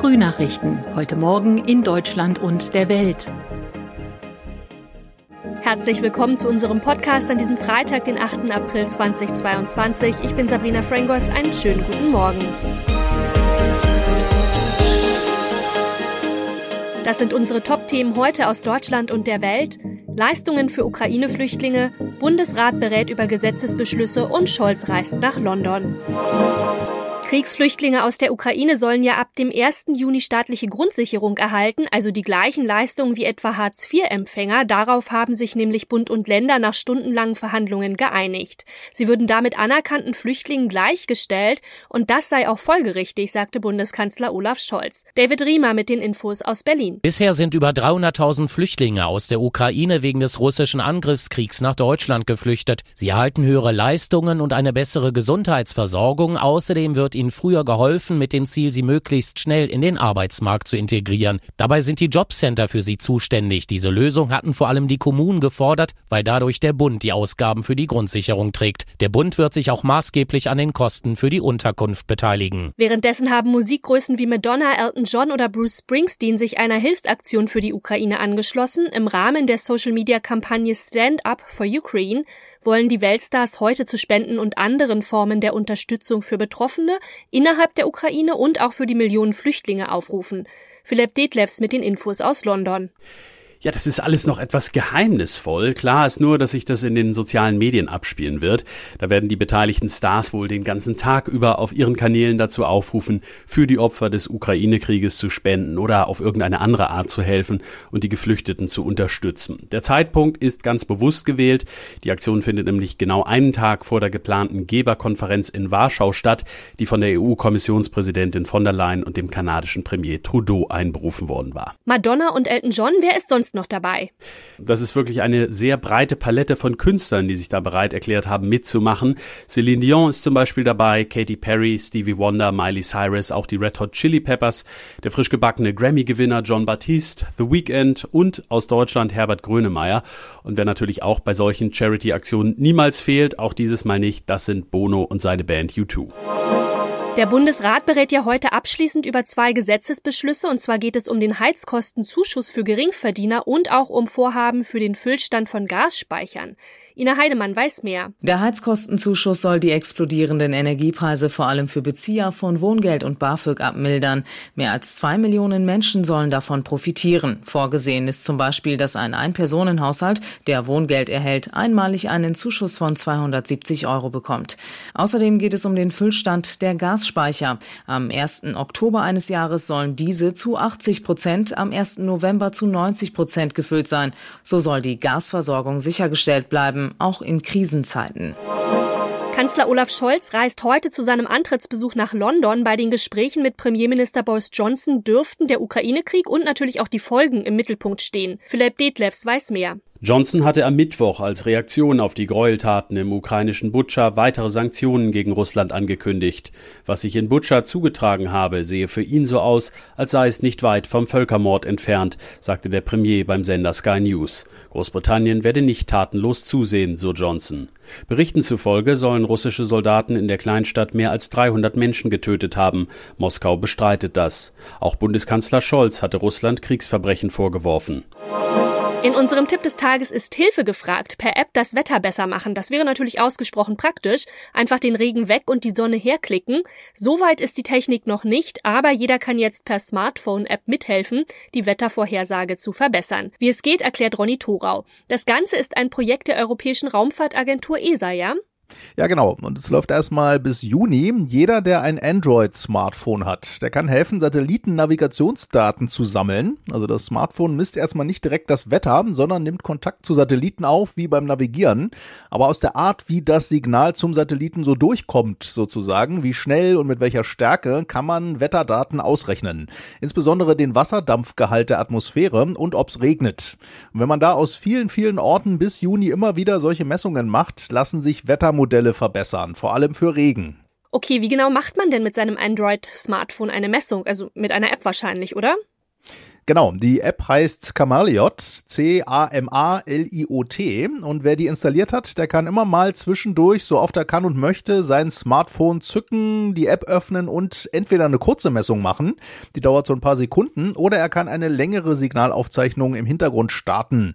Frühnachrichten. Heute Morgen in Deutschland und der Welt. Herzlich willkommen zu unserem Podcast an diesem Freitag, den 8. April 2022. Ich bin Sabrina Frangos. Einen schönen guten Morgen. Das sind unsere Top-Themen heute aus Deutschland und der Welt. Leistungen für Ukraine-Flüchtlinge, Bundesrat berät über Gesetzesbeschlüsse und Scholz reist nach London. Kriegsflüchtlinge aus der Ukraine sollen ja ab dem 1. Juni staatliche Grundsicherung erhalten, also die gleichen Leistungen wie etwa Hartz-IV-Empfänger. Darauf haben sich nämlich Bund und Länder nach stundenlangen Verhandlungen geeinigt. Sie würden damit anerkannten Flüchtlingen gleichgestellt und das sei auch folgerichtig, sagte Bundeskanzler Olaf Scholz. David Riemer mit den Infos aus Berlin. Bisher sind über 300.000 Flüchtlinge aus der Ukraine wegen des russischen Angriffskriegs nach Deutschland geflüchtet. Sie erhalten höhere Leistungen und eine bessere Gesundheitsversorgung. Außerdem wird ihnen früher geholfen, mit dem Ziel, sie möglichst schnell in den Arbeitsmarkt zu integrieren. Dabei sind die Jobcenter für sie zuständig. Diese Lösung hatten vor allem die Kommunen gefordert, weil dadurch der Bund die Ausgaben für die Grundsicherung trägt. Der Bund wird sich auch maßgeblich an den Kosten für die Unterkunft beteiligen. Währenddessen haben Musikgrößen wie Madonna, Elton John oder Bruce Springsteen sich einer Hilfsaktion für die Ukraine angeschlossen. Im Rahmen der Social-Media-Kampagne Stand Up for Ukraine wollen die Weltstars heute zu Spenden und anderen Formen der Unterstützung für Betroffene innerhalb der Ukraine und auch für die Millionen Flüchtlinge aufrufen. Philipp Detlefs mit den Infos aus London. Ja, das ist alles noch etwas geheimnisvoll. Klar ist nur, dass sich das in den sozialen Medien abspielen wird. Da werden die beteiligten Stars wohl den ganzen Tag über auf ihren Kanälen dazu aufrufen, für die Opfer des Ukraine-Krieges zu spenden oder auf irgendeine andere Art zu helfen und die Geflüchteten zu unterstützen. Der Zeitpunkt ist ganz bewusst gewählt. Die Aktion findet nämlich genau einen Tag vor der geplanten Geberkonferenz in Warschau statt, die von der EU-Kommissionspräsidentin von der Leyen und dem kanadischen Premier Trudeau einberufen worden war. Madonna und Elton John, wer ist sonst sonst noch dabei? Das ist wirklich eine sehr breite Palette von Künstlern, die sich da bereit erklärt haben, mitzumachen. Celine Dion ist zum Beispiel dabei, Katy Perry, Stevie Wonder, Miley Cyrus, auch die Red Hot Chili Peppers, der frisch gebackene Grammy-Gewinner John Baptiste, The Weeknd und aus Deutschland Herbert Grönemeyer. Und wer natürlich auch bei solchen Charity-Aktionen niemals fehlt, auch dieses Mal nicht, das sind Bono und seine Band U2. Der Bundesrat berät ja heute abschließend über zwei Gesetzesbeschlüsse, und zwar geht es um den Heizkostenzuschuss für Geringverdiener und auch um Vorhaben für den Füllstand von Gasspeichern. Ina Heidemann weiß mehr. Der Heizkostenzuschuss soll die explodierenden Energiepreise vor allem für Bezieher von Wohngeld und BAföG abmildern. Mehr als zwei Millionen Menschen sollen davon profitieren. Vorgesehen ist zum Beispiel, dass ein Ein-Personen-Haushalt, der Wohngeld erhält, einmalig einen Zuschuss von 270 Euro bekommt. Außerdem geht es um den Füllstand der Gasspeicher. Am 1. Oktober eines Jahres sollen diese zu 80 Prozent, am 1. November zu 90 Prozent gefüllt sein. So soll die Gasversorgung sichergestellt bleiben auch in Krisenzeiten. Kanzler Olaf Scholz reist heute zu seinem Antrittsbesuch nach London. Bei den Gesprächen mit Premierminister Boris Johnson dürften der Ukraine-Krieg und natürlich auch die Folgen im Mittelpunkt stehen. Philipp Detlefs weiß mehr. Johnson hatte am Mittwoch als Reaktion auf die Gräueltaten im ukrainischen Butscha weitere Sanktionen gegen Russland angekündigt. Was sich in Butscha zugetragen habe, sehe für ihn so aus, als sei es nicht weit vom Völkermord entfernt, sagte der Premier beim Sender Sky News. Großbritannien werde nicht tatenlos zusehen, so Johnson. Berichten zufolge sollen russische Soldaten in der Kleinstadt mehr als 300 Menschen getötet haben. Moskau bestreitet das. Auch Bundeskanzler Scholz hatte Russland Kriegsverbrechen vorgeworfen. In unserem Tipp des Tages ist Hilfe gefragt. Per App das Wetter besser machen. Das wäre natürlich ausgesprochen praktisch. Einfach den Regen weg und die Sonne herklicken. Soweit ist die Technik noch nicht, aber jeder kann jetzt per Smartphone-App mithelfen, die Wettervorhersage zu verbessern. Wie es geht, erklärt Ronny Thorau. Das Ganze ist ein Projekt der Europäischen Raumfahrtagentur ESA, ja? Ja, genau. Und es läuft erstmal bis Juni. Jeder, der ein Android-Smartphone hat, der kann helfen, Satellitennavigationsdaten zu sammeln. Also das Smartphone misst erstmal nicht direkt das Wetter, sondern nimmt Kontakt zu Satelliten auf, wie beim Navigieren. Aber aus der Art, wie das Signal zum Satelliten so durchkommt, sozusagen, wie schnell und mit welcher Stärke, kann man Wetterdaten ausrechnen. Insbesondere den Wasserdampfgehalt der Atmosphäre und ob es regnet. Und wenn man da aus vielen, vielen Orten bis Juni immer wieder solche Messungen macht, lassen sich Wettermodelle Modelle verbessern, vor allem für Regen. Okay, wie genau macht man denn mit seinem Android-Smartphone eine Messung? Also mit einer App wahrscheinlich, oder? Genau, die App heißt Camaliot, C-A-M-A-L-I-O-T. Und wer die installiert hat, der kann immer mal zwischendurch, so oft er kann und möchte, sein Smartphone zücken, die App öffnen und entweder eine kurze Messung machen, die dauert so ein paar Sekunden, oder er kann eine längere Signalaufzeichnung im Hintergrund starten.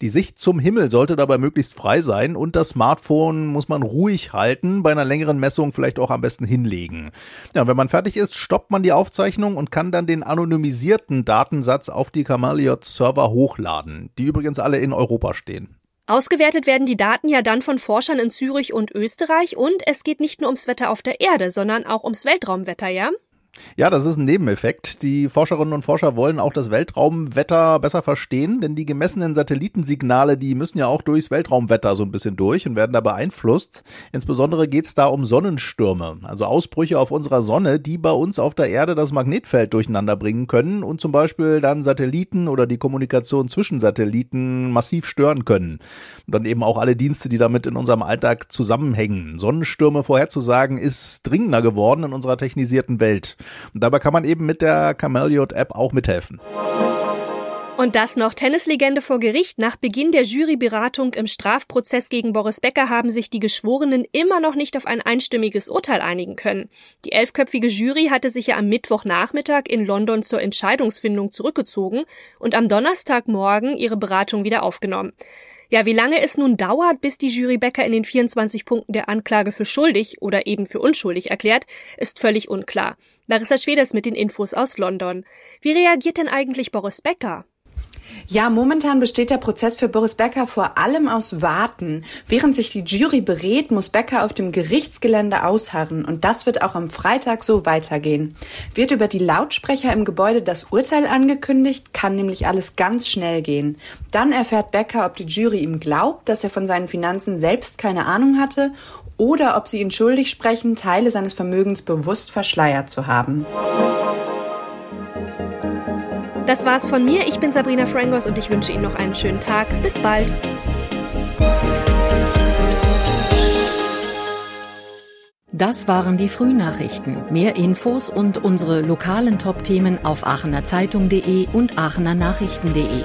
Die Sicht zum Himmel sollte dabei möglichst frei sein und das Smartphone muss man ruhig halten, bei einer längeren Messung vielleicht auch am besten hinlegen. Ja, wenn man fertig ist, stoppt man die Aufzeichnung und kann dann den anonymisierten Datensatz auf die Cameliot-Server hochladen, die übrigens alle in Europa stehen. Ausgewertet werden die Daten ja dann von Forschern in Zürich und Österreich und es geht nicht nur ums Wetter auf der Erde, sondern auch ums Weltraumwetter, ja? Ja, das ist ein Nebeneffekt. Die Forscherinnen und Forscher wollen auch das Weltraumwetter besser verstehen, denn die gemessenen Satellitensignale, die müssen ja auch durchs Weltraumwetter so ein bisschen durch und werden da beeinflusst. Insbesondere geht's da um Sonnenstürme, also Ausbrüche auf unserer Sonne, die bei uns auf der Erde das Magnetfeld durcheinander bringen können und zum Beispiel dann Satelliten oder die Kommunikation zwischen Satelliten massiv stören können. Und dann eben auch alle Dienste, die damit in unserem Alltag zusammenhängen. Sonnenstürme vorherzusagen ist dringender geworden in unserer technisierten Welt. Und dabei kann man eben mit der Cameliot-App auch mithelfen. Und das noch Tennislegende vor Gericht. Nach Beginn der Juryberatung im Strafprozess gegen Boris Becker haben sich die Geschworenen immer noch nicht auf ein einstimmiges Urteil einigen können. Die elfköpfige Jury hatte sich ja am Mittwochnachmittag in London zur Entscheidungsfindung zurückgezogen und am Donnerstagmorgen ihre Beratung wieder aufgenommen. Ja, wie lange es nun dauert, bis die Jury Becker in den 24 Punkten der Anklage für schuldig oder eben für unschuldig erklärt, ist völlig unklar. Larissa Schweders mit den Infos aus London. Wie reagiert denn eigentlich Boris Becker? Ja, momentan besteht der Prozess für Boris Becker vor allem aus Warten. Während sich die Jury berät, muss Becker auf dem Gerichtsgelände ausharren und das wird auch am Freitag so weitergehen. Wird über die Lautsprecher im Gebäude das Urteil angekündigt, kann nämlich alles ganz schnell gehen. Dann erfährt Becker, ob die Jury ihm glaubt, dass er von seinen Finanzen selbst keine Ahnung hatte oder ob sie ihn schuldig sprechen, Teile seines Vermögens bewusst verschleiert zu haben. Das war's von mir. Ich bin Sabrina Frangos und ich wünsche Ihnen noch einen schönen Tag. Bis bald. Das waren die Frühnachrichten. Mehr Infos und unsere lokalen Top-Themen auf aachenerzeitung.de und aachenernachrichten.de.